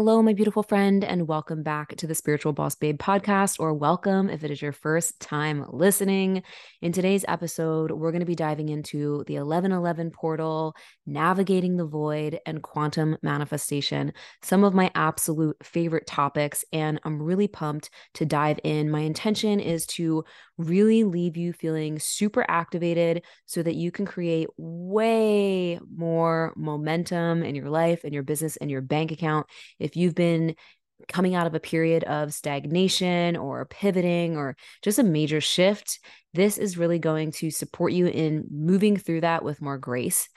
Hello, my beautiful friend, and welcome back to the Spiritual Boss Babe podcast, or welcome if it is your first time listening. In today's episode, we're going to be diving into the 1111 portal, navigating the void, and quantum manifestation, some of my absolute favorite topics. And I'm really pumped to dive in. My intention is to really leave you feeling super activated so that you can create way more momentum in your life in your business in your bank account if you've been coming out of a period of stagnation or pivoting or just a major shift, this is really going to support you in moving through that with more grace.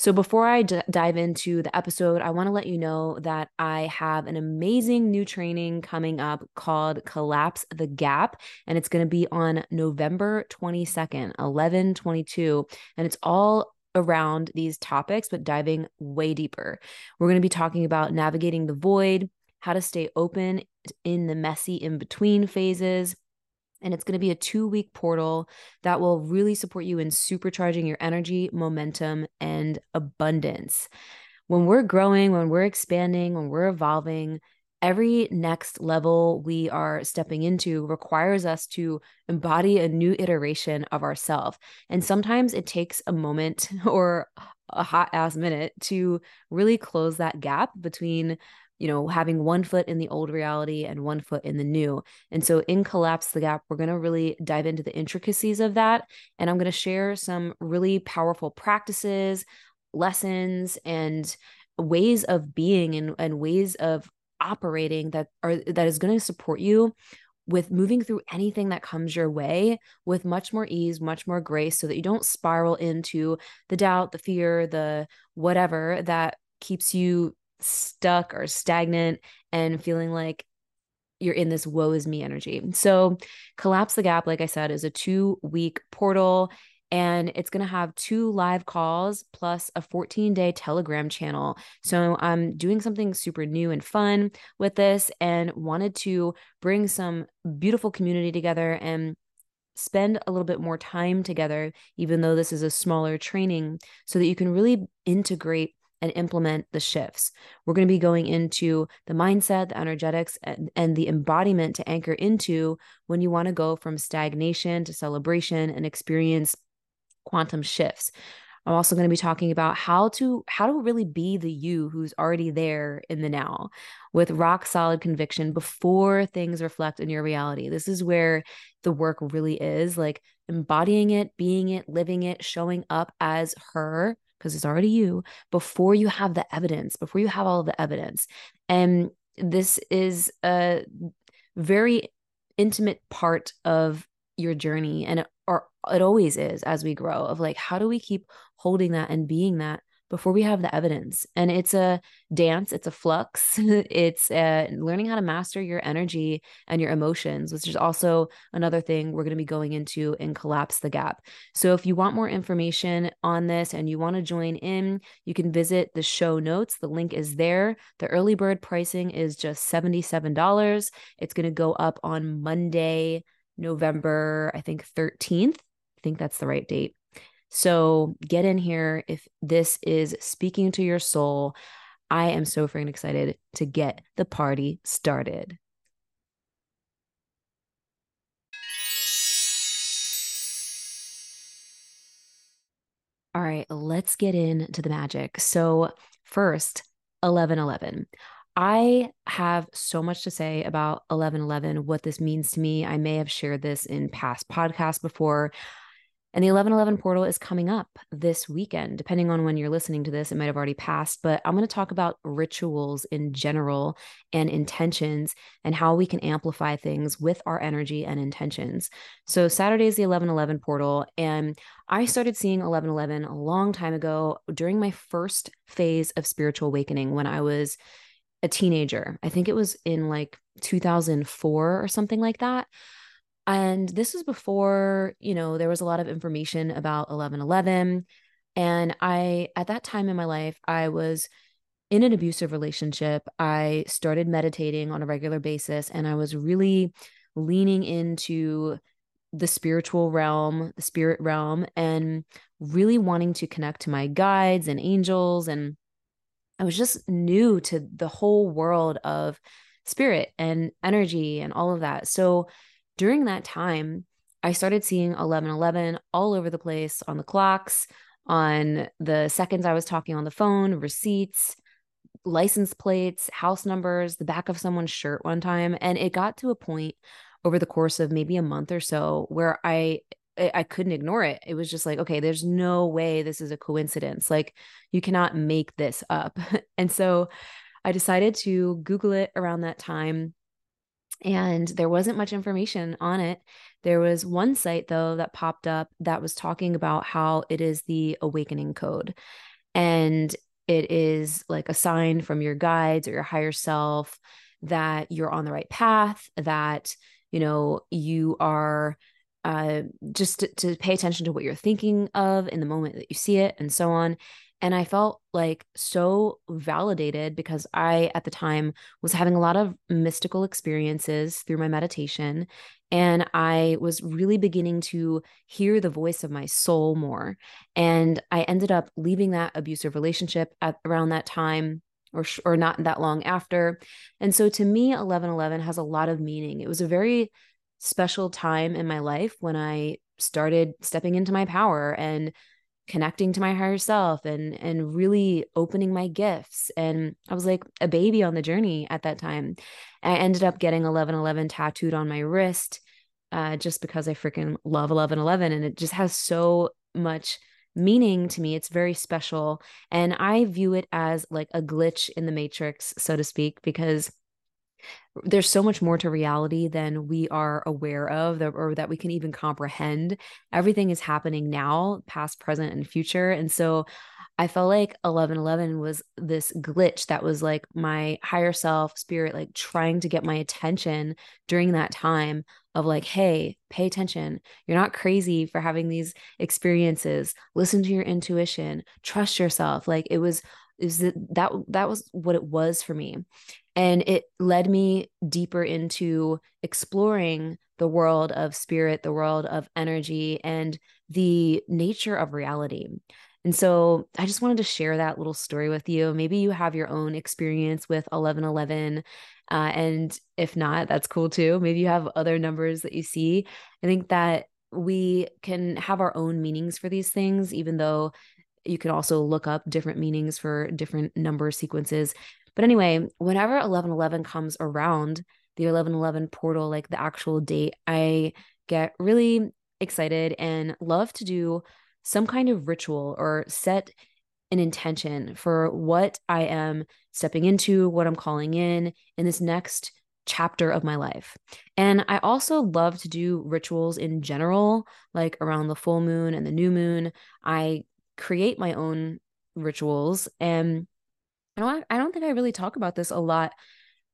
So, before I d- dive into the episode, I want to let you know that I have an amazing new training coming up called Collapse the Gap. And it's going to be on November 22nd, 11 22. And it's all around these topics, but diving way deeper. We're going to be talking about navigating the void, how to stay open in the messy in between phases. And it's going to be a two week portal that will really support you in supercharging your energy, momentum, and abundance. When we're growing, when we're expanding, when we're evolving, every next level we are stepping into requires us to embody a new iteration of ourselves. And sometimes it takes a moment or a hot ass minute to really close that gap between you know having one foot in the old reality and one foot in the new and so in collapse the gap we're going to really dive into the intricacies of that and i'm going to share some really powerful practices lessons and ways of being and, and ways of operating that are that is going to support you with moving through anything that comes your way with much more ease, much more grace, so that you don't spiral into the doubt, the fear, the whatever that keeps you stuck or stagnant and feeling like you're in this woe is me energy. So, Collapse the Gap, like I said, is a two week portal and it's going to have two live calls plus a 14 day telegram channel so i'm doing something super new and fun with this and wanted to bring some beautiful community together and spend a little bit more time together even though this is a smaller training so that you can really integrate and implement the shifts. We're going to be going into the mindset, the energetics, and, and the embodiment to anchor into when you want to go from stagnation to celebration and experience quantum shifts. I'm also going to be talking about how to how to really be the you who's already there in the now with rock solid conviction before things reflect in your reality. This is where the work really is like embodying it, being it, living it, showing up as her because it's already you before you have the evidence, before you have all the evidence. And this is a very intimate part of your journey and or it always is as we grow of like how do we keep holding that and being that before we have the evidence? And it's a dance it's a flux it's uh, learning how to master your energy and your emotions which is also another thing we're going to be going into in collapse the gap. So if you want more information on this and you want to join in you can visit the show notes. The link is there. The early bird pricing is just $77 it's going to go up on monday November, I think 13th. Think that's the right date. So get in here if this is speaking to your soul. I am so freaking excited to get the party started. All right, let's get into the magic. So, First, 1111. I have so much to say about 1111, what this means to me. I may have shared this in past podcasts before. And the 1111 portal is coming up this weekend. Depending on when you're listening to this, it might have already passed, but I'm going to talk about rituals in general and intentions and how we can amplify things with our energy and intentions. So, Saturday is the 1111 portal, and I started seeing 1111 a long time ago during my first phase of spiritual awakening when I was a teenager. I think it was in like 2004 or something like that. And this was before, you know, there was a lot of information about 1111. And I, at that time in my life, I was in an abusive relationship. I started meditating on a regular basis and I was really leaning into the spiritual realm, the spirit realm, and really wanting to connect to my guides and angels. And I was just new to the whole world of spirit and energy and all of that. So, during that time, I started seeing 1111 all over the place on the clocks, on the seconds I was talking on the phone, receipts, license plates, house numbers, the back of someone's shirt one time. And it got to a point over the course of maybe a month or so where I I couldn't ignore it. It was just like, okay, there's no way this is a coincidence. Like, you cannot make this up. and so I decided to Google it around that time and there wasn't much information on it. There was one site though that popped up that was talking about how it is the awakening code. And it is like a sign from your guides or your higher self that you're on the right path, that, you know, you are uh, just to, to pay attention to what you're thinking of in the moment that you see it and so on. And I felt like so validated because I, at the time, was having a lot of mystical experiences through my meditation. And I was really beginning to hear the voice of my soul more. And I ended up leaving that abusive relationship at around that time. Or, or not that long after. And so to me, 1111 has a lot of meaning. It was a very special time in my life when I started stepping into my power and connecting to my higher self and and really opening my gifts. And i was like a baby on the journey at that time. I ended up getting 1111 tattooed on my wrist uh, just because i freaking love 1111 and it just has so much meaning to me. It's very special and i view it as like a glitch in the matrix so to speak because there's so much more to reality than we are aware of or that we can even comprehend. Everything is happening now, past, present, and future. And so I felt like 1111 was this glitch that was like my higher self spirit, like trying to get my attention during that time of like, hey, pay attention. You're not crazy for having these experiences. Listen to your intuition, trust yourself. Like it was is that that that was what it was for me and it led me deeper into exploring the world of spirit, the world of energy, and the nature of reality. And so I just wanted to share that little story with you. Maybe you have your own experience with 1111. Uh, and if not, that's cool too. Maybe you have other numbers that you see. I think that we can have our own meanings for these things, even though you can also look up different meanings for different number sequences. But anyway, whenever 1111 comes around, the 1111 portal, like the actual date, I get really excited and love to do some kind of ritual or set an intention for what I am stepping into, what I'm calling in in this next chapter of my life. And I also love to do rituals in general, like around the full moon and the new moon. I create my own rituals and I don't, I don't think I really talk about this a lot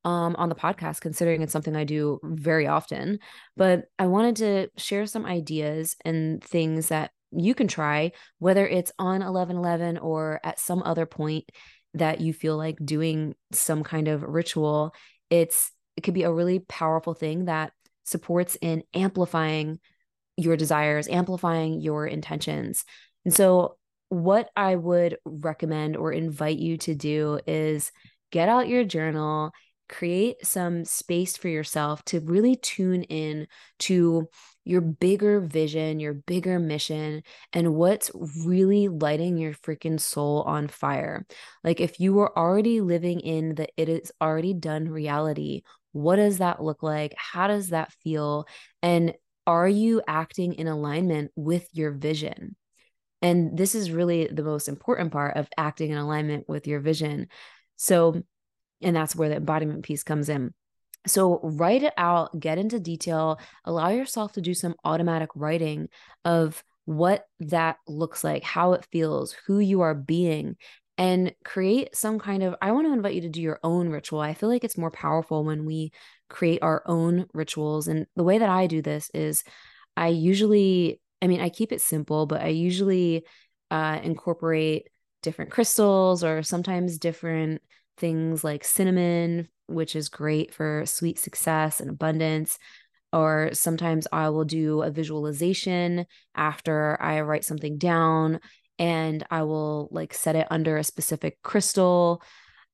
um, on the podcast, considering it's something I do very often. But I wanted to share some ideas and things that you can try, whether it's on 1111 or at some other point that you feel like doing some kind of ritual. It's it could be a really powerful thing that supports in amplifying your desires, amplifying your intentions. And so what I would recommend or invite you to do is get out your journal, create some space for yourself to really tune in to your bigger vision, your bigger mission, and what's really lighting your freaking soul on fire. Like, if you were already living in the it is already done reality, what does that look like? How does that feel? And are you acting in alignment with your vision? And this is really the most important part of acting in alignment with your vision. So, and that's where the embodiment piece comes in. So, write it out, get into detail, allow yourself to do some automatic writing of what that looks like, how it feels, who you are being, and create some kind of. I want to invite you to do your own ritual. I feel like it's more powerful when we create our own rituals. And the way that I do this is I usually, I mean, I keep it simple, but I usually uh, incorporate different crystals or sometimes different things like cinnamon, which is great for sweet success and abundance. Or sometimes I will do a visualization after I write something down and I will like set it under a specific crystal.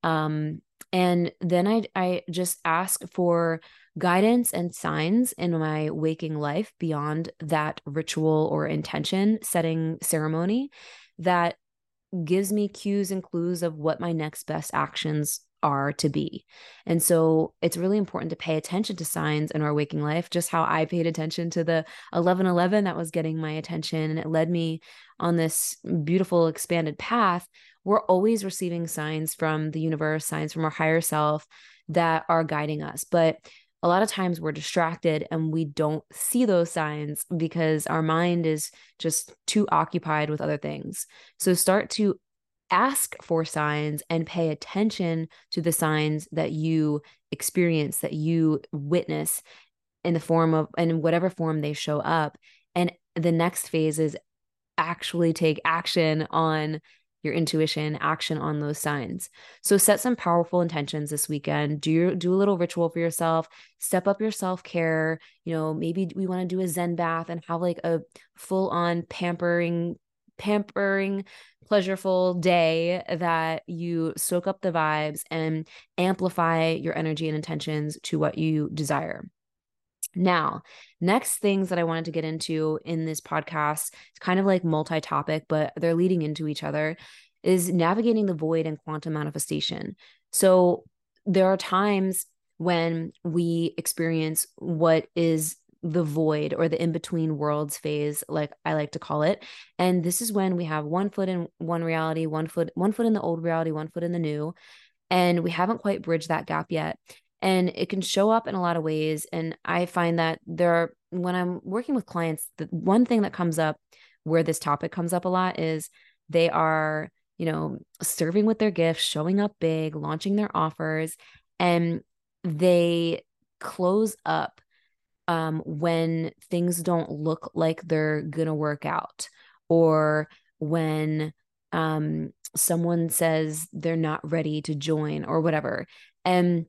Um, and then I, I just ask for guidance and signs in my waking life beyond that ritual or intention setting ceremony that gives me cues and clues of what my next best actions are to be. And so it's really important to pay attention to signs in our waking life, just how I paid attention to the 1111 that was getting my attention. And it led me on this beautiful expanded path. We're always receiving signs from the universe, signs from our higher self that are guiding us. But a lot of times we're distracted and we don't see those signs because our mind is just too occupied with other things. So start to ask for signs and pay attention to the signs that you experience, that you witness in the form of, in whatever form they show up. And the next phase is actually take action on your intuition, action on those signs. So set some powerful intentions this weekend. Do your, do a little ritual for yourself. Step up your self-care. You know, maybe we want to do a Zen bath and have like a full-on pampering pampering pleasureful day that you soak up the vibes and amplify your energy and intentions to what you desire. Now, next things that I wanted to get into in this podcast, it's kind of like multi topic, but they're leading into each other, is navigating the void and quantum manifestation. So, there are times when we experience what is the void or the in between worlds phase like i like to call it and this is when we have one foot in one reality one foot one foot in the old reality one foot in the new and we haven't quite bridged that gap yet and it can show up in a lot of ways and i find that there are when i'm working with clients the one thing that comes up where this topic comes up a lot is they are you know serving with their gifts showing up big launching their offers and they close up um, when things don't look like they're gonna work out or when um, someone says they're not ready to join or whatever. And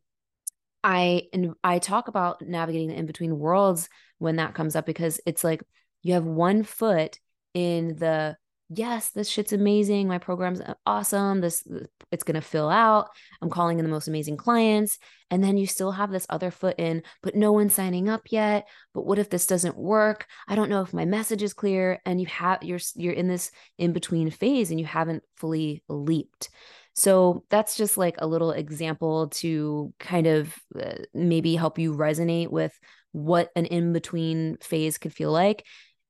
I and I talk about navigating the in between worlds when that comes up because it's like you have one foot in the yes, this shit's amazing. My program's awesome. This it's going to fill out. I'm calling in the most amazing clients. And then you still have this other foot in, but no one's signing up yet. But what if this doesn't work? I don't know if my message is clear and you have you're you're in this in between phase and you haven't fully leaped. So that's just like a little example to kind of uh, maybe help you resonate with what an in between phase could feel like.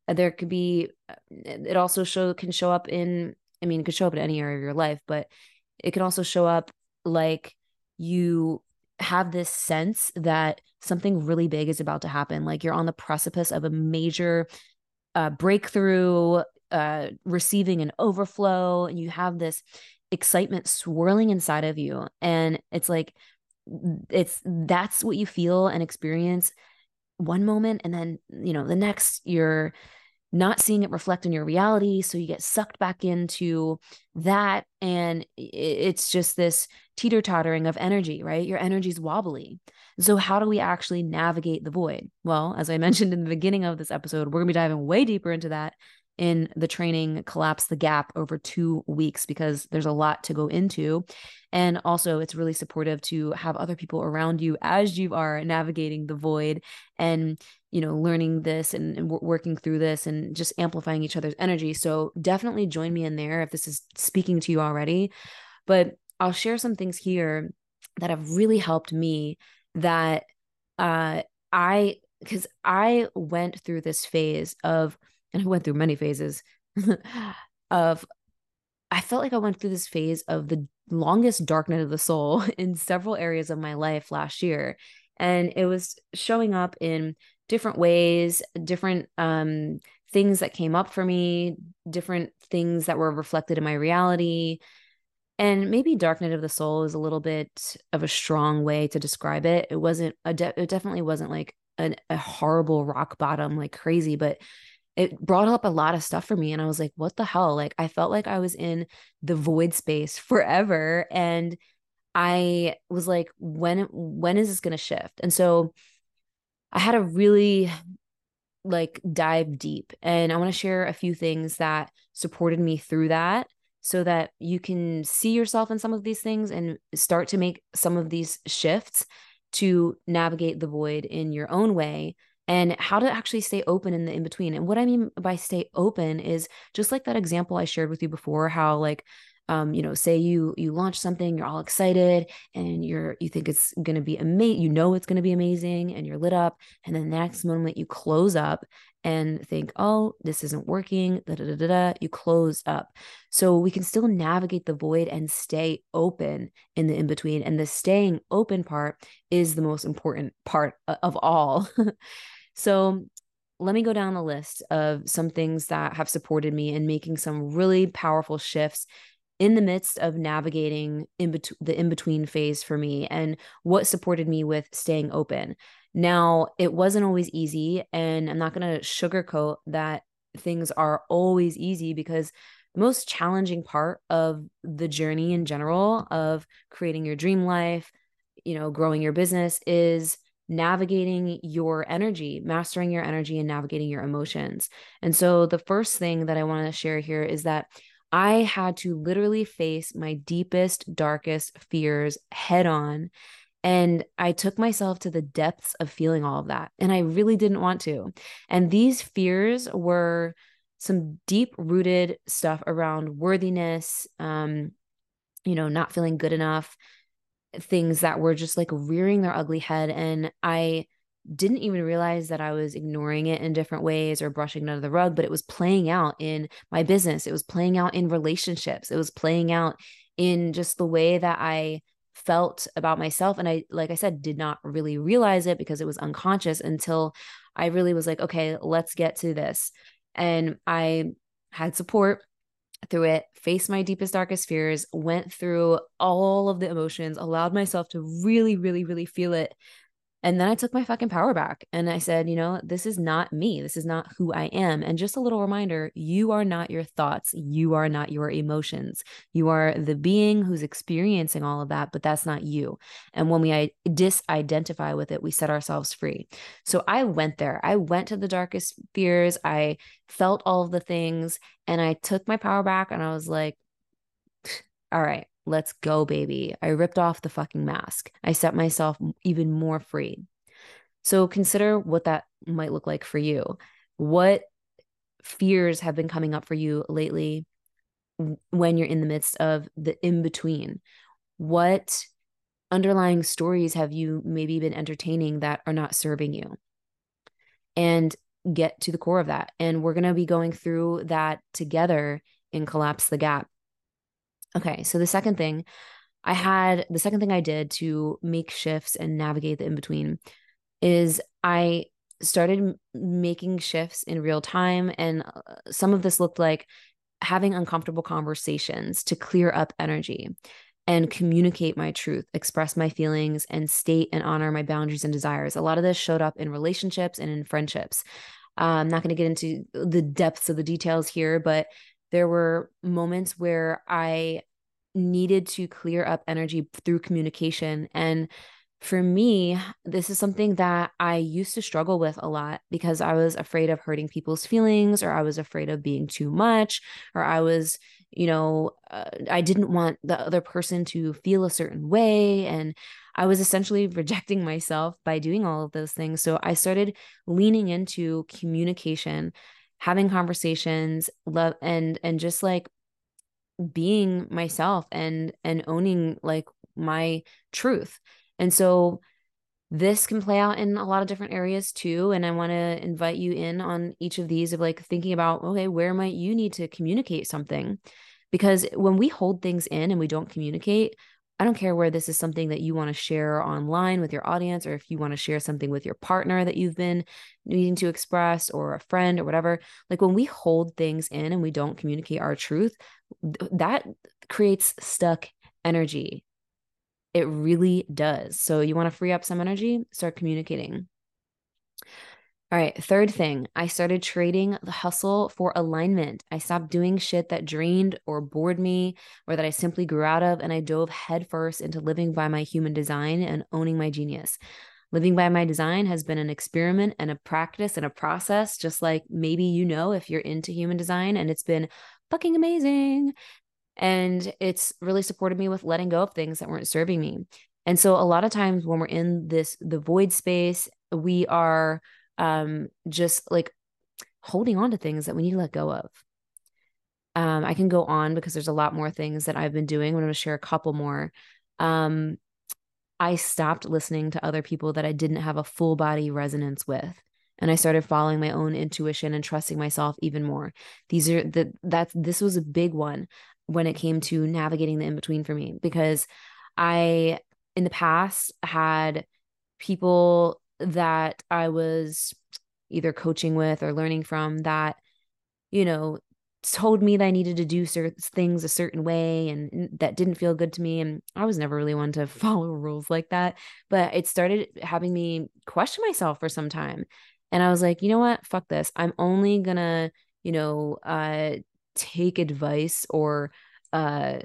Uh, there could be, uh, it also show can show up in, I mean, it could show up in any area of your life, but it can also show up like you have this sense that something really big is about to happen. Like you're on the precipice of a major uh, breakthrough, uh, receiving an overflow, and you have this excitement swirling inside of you and it's like it's that's what you feel and experience one moment and then you know the next you're not seeing it reflect in your reality so you get sucked back into that and it's just this teeter-tottering of energy right? Your energy's wobbly. So how do we actually navigate the void? Well as i mentioned in the beginning of this episode we're going to be diving way deeper into that in the training collapse the gap over two weeks because there's a lot to go into. And also it's really supportive to have other people around you as you are navigating the void and you know learning this and, and working through this and just amplifying each other's energy. So definitely join me in there if this is speaking to you already. But i'll share some things here that have really helped me that uh i because i went through this phase of and I went through many phases of I felt like I went through this phase of the longest dark night of the soul in several areas of my life last year. And it was showing up in different ways, different um, things that came up for me, different things that were reflected in my reality. And maybe dark night of the soul is a little bit of a strong way to describe it. It wasn't a de- it definitely wasn't like an, a horrible rock bottom like crazy, but it brought up a lot of stuff for me and i was like what the hell? Like i felt like i was in the void space forever and i was like when when is this going to shift? And so i had to really like dive deep and i want to share a few things that supported me through that so that you can see yourself in some of these things and start to make some of these shifts to navigate the void in your own way and how to actually stay open in the in between. And what I mean by stay open is just like that example I shared with you before, how like um, you know, say you you launch something, you're all excited and you're you think it's gonna be amazing, you know it's gonna be amazing, and you're lit up, and then the next moment you close up and think, oh, this isn't working, da, da, da, da, da, you close up. So we can still navigate the void and stay open in the in between. And the staying open part is the most important part of all. So let me go down the list of some things that have supported me in making some really powerful shifts in the midst of navigating in bet- the in between phase for me and what supported me with staying open. Now, it wasn't always easy, and I'm not going to sugarcoat that things are always easy because the most challenging part of the journey in general of creating your dream life, you know, growing your business is navigating your energy, mastering your energy and navigating your emotions. And so the first thing that I want to share here is that I had to literally face my deepest, darkest fears head on. And I took myself to the depths of feeling all of that. And I really didn't want to. And these fears were some deep rooted stuff around worthiness, um, you know, not feeling good enough, things that were just like rearing their ugly head. And I didn't even realize that I was ignoring it in different ways or brushing it under the rug, but it was playing out in my business. It was playing out in relationships. It was playing out in just the way that I felt about myself. And I, like I said, did not really realize it because it was unconscious until I really was like, okay, let's get to this. And I had support through it, faced my deepest, darkest fears, went through all of the emotions, allowed myself to really, really, really feel it, and then I took my fucking power back and I said, you know, this is not me. This is not who I am. And just a little reminder you are not your thoughts. You are not your emotions. You are the being who's experiencing all of that, but that's not you. And when we disidentify with it, we set ourselves free. So I went there. I went to the darkest fears. I felt all of the things and I took my power back and I was like, all right, Let's go, baby. I ripped off the fucking mask. I set myself even more free. So consider what that might look like for you. What fears have been coming up for you lately when you're in the midst of the in between? What underlying stories have you maybe been entertaining that are not serving you? And get to the core of that. And we're going to be going through that together in Collapse the Gap. Okay, so the second thing I had, the second thing I did to make shifts and navigate the in between is I started making shifts in real time. And uh, some of this looked like having uncomfortable conversations to clear up energy and communicate my truth, express my feelings, and state and honor my boundaries and desires. A lot of this showed up in relationships and in friendships. Uh, I'm not going to get into the depths of the details here, but there were moments where I needed to clear up energy through communication. And for me, this is something that I used to struggle with a lot because I was afraid of hurting people's feelings, or I was afraid of being too much, or I was, you know, uh, I didn't want the other person to feel a certain way. And I was essentially rejecting myself by doing all of those things. So I started leaning into communication, having conversations, love, and, and just like being myself and and owning like my truth and so this can play out in a lot of different areas too. And I want to invite you in on each of these of like thinking about, okay, where might you need to communicate something? Because when we hold things in and we don't communicate, I don't care where this is something that you want to share online with your audience, or if you want to share something with your partner that you've been needing to express, or a friend, or whatever. Like when we hold things in and we don't communicate our truth, that creates stuck energy. It really does. So you want to free up some energy, start communicating. All right, third thing, I started trading the hustle for alignment. I stopped doing shit that drained or bored me or that I simply grew out of, and I dove headfirst into living by my human design and owning my genius. Living by my design has been an experiment and a practice and a process, just like maybe you know if you're into human design, and it's been fucking amazing. And it's really supported me with letting go of things that weren't serving me. And so a lot of times when we're in this the void space, we are um just like holding on to things that we need to let go of. Um, I can go on because there's a lot more things that I've been doing. I'm going to share a couple more. Um, I stopped listening to other people that I didn't have a full body resonance with and I started following my own intuition and trusting myself even more. These are the that's this was a big one when it came to navigating the in between for me because I in the past had people that I was either coaching with or learning from that you know told me that I needed to do certain things a certain way and that didn't feel good to me and I was never really one to follow rules like that but it started having me question myself for some time and I was like you know what fuck this I'm only to you know uh take advice or uh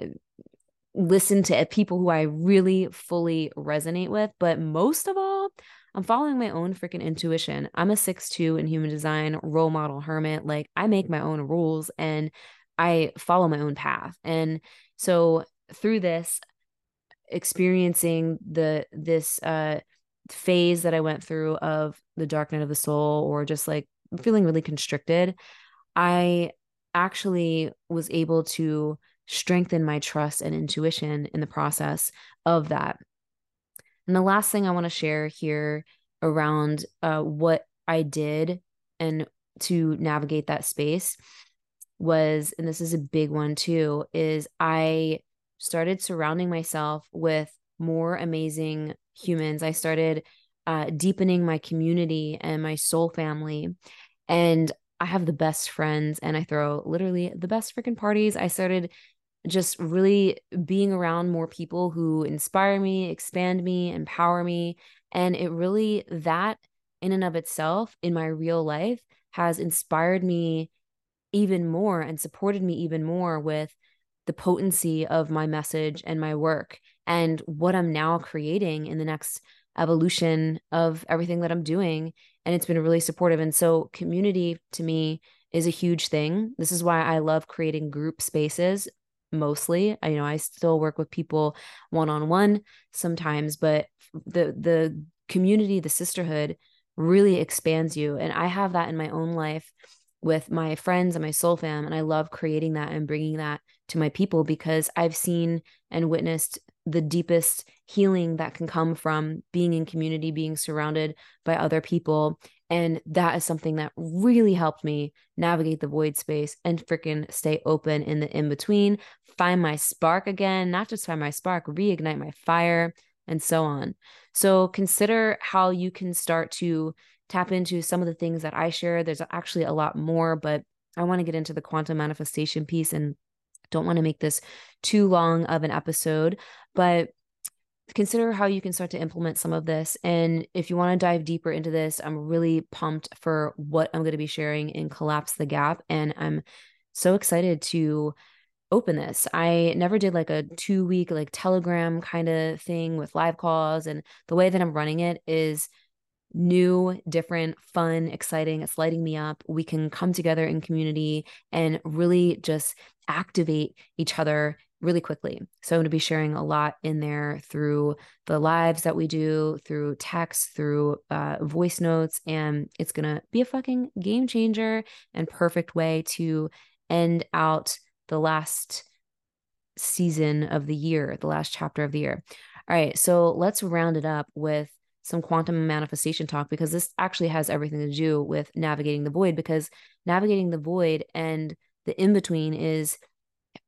listen to people who I really fully resonate with. But most of all, I'm following my own freaking intuition. I'm a six-two in human design, role model hermit. Like I make my own rules and I follow my own path. And so through this, experiencing the this uh phase that I went through of the dark night of the soul or just like feeling really constricted, I actually was able to strengthen my trust and intuition in the process of that. And the last thing I want to share here around uh, what I did and to navigate that space was, and this is a big one too, is I started surrounding myself with more amazing humans. I started uh, deepening my community and my soul family. And I have the best friends and I throw literally the best freaking parties. I started just really being around more people who inspire me, expand me, empower me. And it really, that in and of itself in my real life has inspired me even more and supported me even more with the potency of my message and my work and what I'm now creating in the next evolution of everything that I'm doing. And it's been really supportive. And so, community to me is a huge thing. This is why I love creating group spaces mostly. I you know I still work with people one on one sometimes, but the the community, the sisterhood really expands you and I have that in my own life with my friends and my soul fam and I love creating that and bringing that to my people because I've seen and witnessed the deepest healing that can come from being in community, being surrounded by other people. And that is something that really helped me navigate the void space and freaking stay open in the in between, find my spark again, not just find my spark, reignite my fire, and so on. So consider how you can start to tap into some of the things that I share. There's actually a lot more, but I want to get into the quantum manifestation piece and don't want to make this too long of an episode, but consider how you can start to implement some of this. And if you want to dive deeper into this, I'm really pumped for what I'm going to be sharing in Collapse the Gap. And I'm so excited to open this. I never did like a two week like telegram kind of thing with live calls. And the way that I'm running it is new, different, fun, exciting. It's lighting me up. We can come together in community and really just activate each other really quickly. So I'm going to be sharing a lot in there through the lives that we do, through text, through uh, voice notes, and it's going to be a fucking game changer and perfect way to end out the last season of the year, the last chapter of the year. All right, so let's round it up with some quantum manifestation talk because this actually has everything to do with navigating the void because navigating the void and the in between is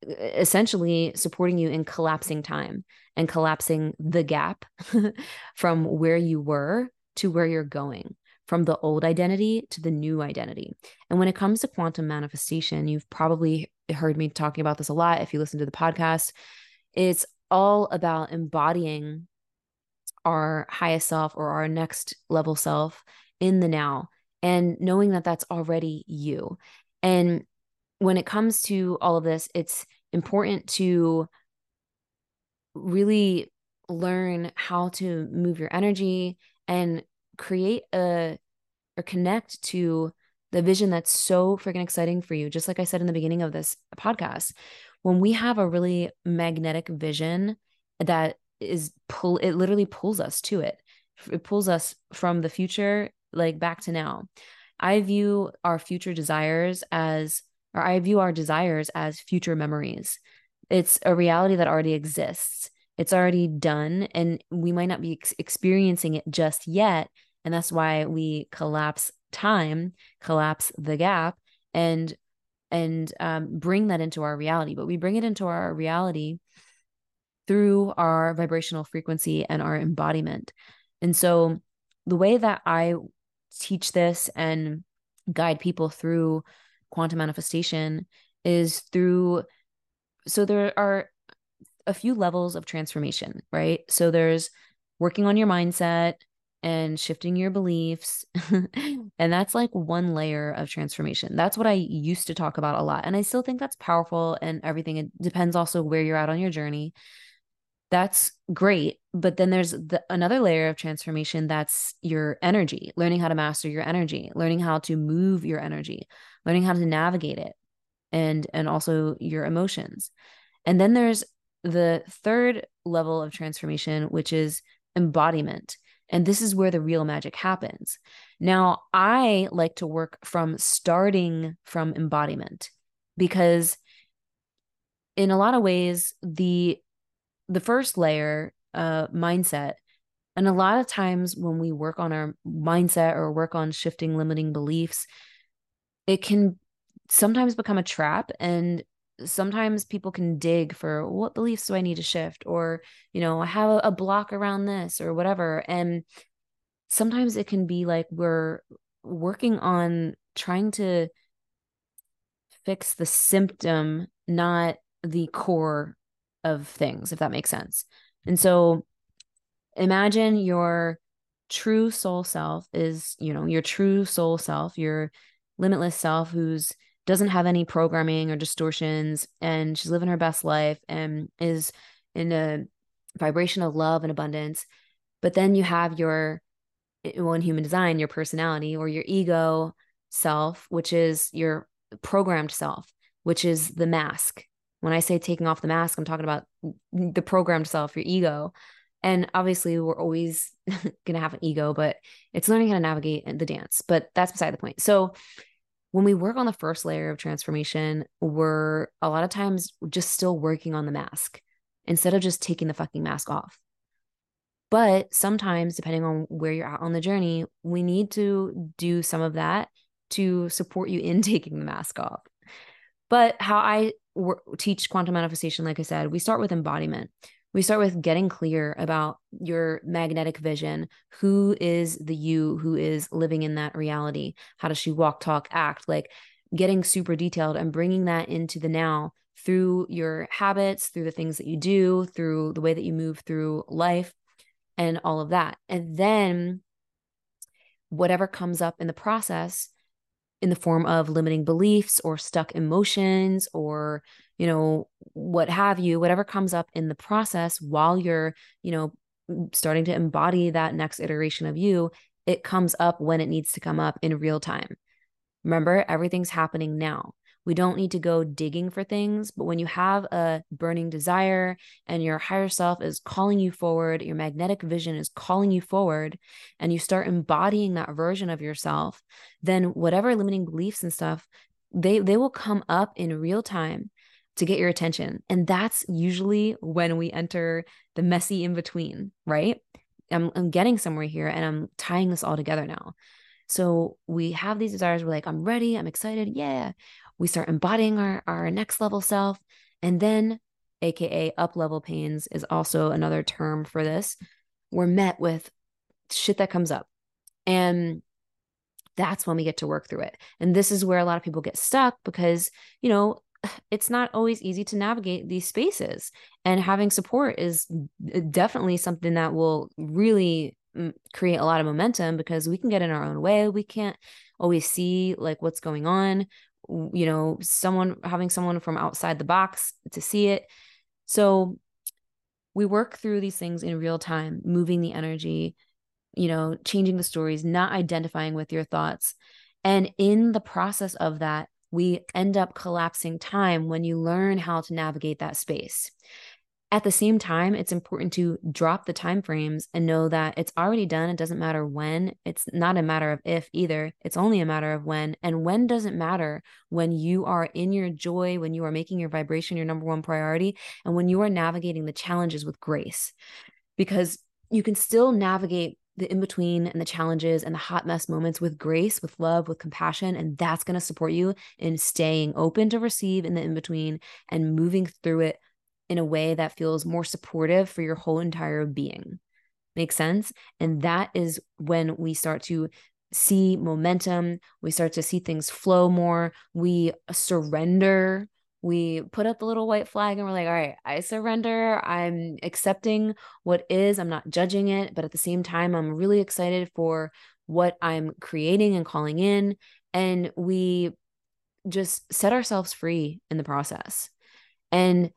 essentially supporting you in collapsing time and collapsing the gap from where you were to where you're going from the old identity to the new identity. And when it comes to quantum manifestation, you've probably heard me talking about this a lot if you listen to the podcast. It's all about embodying our highest self or our next level self in the now and knowing that that's already you. And when it comes to all of this, it's important to really learn how to move your energy and create a or connect to the vision that's so freaking exciting for you. Just like I said in the beginning of this podcast, when we have a really magnetic vision that is pull, it literally pulls us to it. It pulls us from the future, like back to now. I view our future desires as, or I view our desires as future memories. It's a reality that already exists. It's already done, and we might not be ex- experiencing it just yet. And that's why we collapse time, collapse the gap, and and um, bring that into our reality. But we bring it into our reality through our vibrational frequency and our embodiment. And so the way that I teach this and guide people through quantum manifestation is through so there are a few levels of transformation, right? So there's working on your mindset and shifting your beliefs. and that's like one layer of transformation. That's what I used to talk about a lot. And I still think that's powerful and everything. It depends also where you're at on your journey that's great but then there's the, another layer of transformation that's your energy learning how to master your energy learning how to move your energy learning how to navigate it and and also your emotions and then there's the third level of transformation which is embodiment and this is where the real magic happens now i like to work from starting from embodiment because in a lot of ways the the first layer, uh, mindset. And a lot of times when we work on our mindset or work on shifting limiting beliefs, it can sometimes become a trap. And sometimes people can dig for what beliefs do I need to shift? Or, you know, I have a block around this or whatever. And sometimes it can be like we're working on trying to fix the symptom, not the core of things, if that makes sense. And so imagine your true soul self is, you know, your true soul self, your limitless self who's doesn't have any programming or distortions and she's living her best life and is in a vibration of love and abundance. But then you have your eh, one human design, your personality or your ego self, which is your programmed self, which is the mask when I say taking off the mask, I'm talking about the programmed self, your ego. And obviously, we're always going to have an ego, but it's learning how to navigate the dance. But that's beside the point. So, when we work on the first layer of transformation, we're a lot of times just still working on the mask instead of just taking the fucking mask off. But sometimes, depending on where you're at on the journey, we need to do some of that to support you in taking the mask off. But how I teach quantum manifestation, like I said, we start with embodiment. We start with getting clear about your magnetic vision. Who is the you who is living in that reality? How does she walk, talk, act? Like getting super detailed and bringing that into the now through your habits, through the things that you do, through the way that you move through life, and all of that. And then whatever comes up in the process, in the form of limiting beliefs or stuck emotions or you know what have you whatever comes up in the process while you're you know starting to embody that next iteration of you it comes up when it needs to come up in real time. Remember everything's happening now we don't need to go digging for things but when you have a burning desire and your higher self is calling you forward your magnetic vision is calling you forward and you start embodying that version of yourself then whatever limiting beliefs and stuff they they will come up in real time to get your attention. And that's usually when we enter the messy in between, right? I'm, I'm getting somewhere here and I'm tying this all together now. So we have these desires. We're like, I'm ready. I'm excited. Yeah. We start embodying our, our next level self. And then, AKA up level pains is also another term for this. We're met with shit that comes up. And that's when we get to work through it. And this is where a lot of people get stuck because, you know, it's not always easy to navigate these spaces and having support is definitely something that will really mm, create a lot of momentum because we can get in our own way we can't always see like what's going on you know someone having someone from outside the box to see it so we work through these things in real time moving the energy you know changing the stories not identifying with your thoughts and in the process of that we end up collapsing time when you learn how to navigate that space. At the same time, it's important to drop the time frames and know that it's already done. It doesn't matter when. It's not a matter of if either. It's only a matter of when. And when doesn't matter when you are in your joy, when you are making your vibration your number one priority, and when you are navigating the challenges with grace. Because you can still navigate the in between and the challenges and the hot mess moments with grace, with love, with compassion. And that's going to support you in staying open to receive in the in between and moving through it in a way that feels more supportive for your whole entire being. Make sense? And that is when we start to see momentum, we start to see things flow more, we surrender we put up the little white flag and we're like, all right, I surrender. I'm accepting what is. I'm not judging it. But at the same time, I'm really excited for what I'm creating and calling in. And we just set ourselves free in the process. And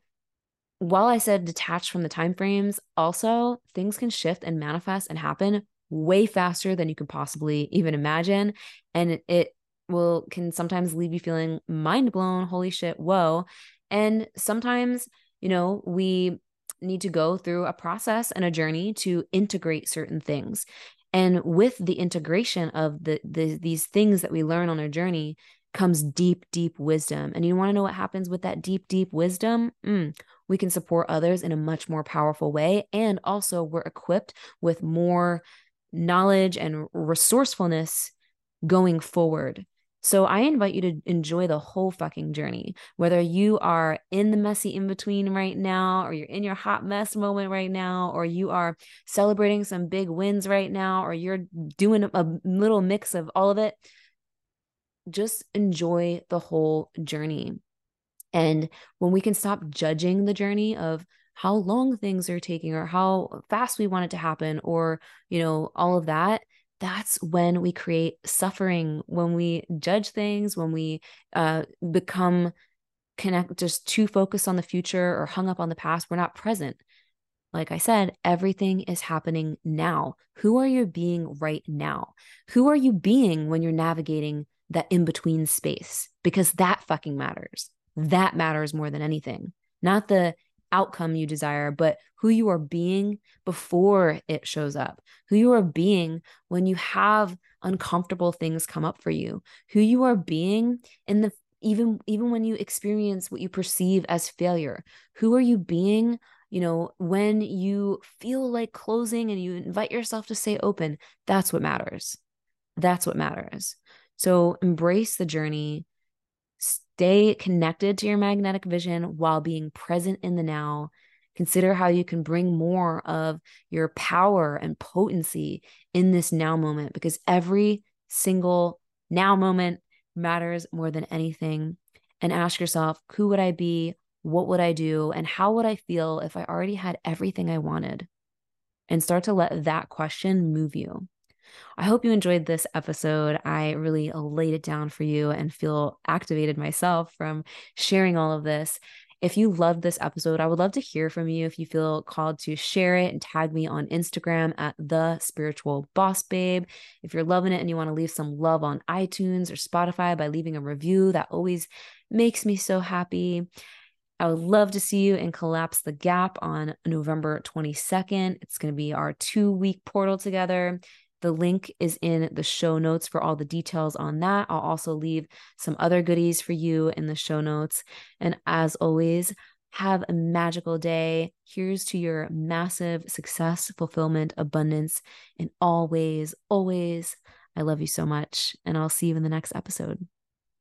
while I said detached from the time frames, also things can shift and manifest and happen way faster than you could possibly even imagine. And it will can sometimes leave you feeling mind blown, holy shit, whoa. And sometimes, you know, we need to go through a process and a journey to integrate certain things. And with the integration of the, the these things that we learn on our journey comes deep, deep wisdom. And you want to know what happens with that deep, deep wisdom? Mm, we can support others in a much more powerful way. And also, we're equipped with more knowledge and resourcefulness going forward. So I invite you to enjoy the whole fucking journey, whether you are in the messy in between right now, or you're in your hot mess moment right now, or you are celebrating some big wins right now, or you're doing a little mix of all of it. Just enjoy the whole journey. And when we can stop judging the journey of how long things are taking or how fast we want it to happen or, you know, all of that, that's when we create suffering when we judge things when we uh, become connect just too focused on the future or hung up on the past we're not present. Like i said everything is happening now. Who are you being right now? Who are you being when you're navigating that in between space because that fucking matters. That matters more than anything. Not the outcome you desire, but who you are being before it shows up, who you are being when you have uncomfortable things come up for you, who you are being in the even even when you experience what you perceive as failure, who are you being you know, when you feel like closing and you invite yourself to stay open, that's what matters. That's what matters. So embrace the journey, Stay connected to your magnetic vision while being present in the now. Consider how you can bring more of your power and potency in this now moment because every single now moment matters more than anything. And ask yourself, who would I be? What would I do? And how would I feel if I already had everything I wanted? And start to let that question move you. I hope you enjoyed this episode. I really uh, laid it down for you and feel activated myself from sharing all of this. If you loved this episode, I would love to hear from you. If you feel called to share it and tag me on Instagram at the spiritual boss babe. If you're loving it and you want to leave some love on iTunes or Spotify by leaving a review, that always makes me so happy. I would love to see you in Collapse the Gap on November 22nd. It's going to be our two week portal together. The link is in the show notes for all the details on that. I'll also leave some other goodies for you in the show notes. And as always, have a magical day. Here's to your massive success, fulfillment, abundance in all ways, always. I love you so much, and I'll see you in the next episode.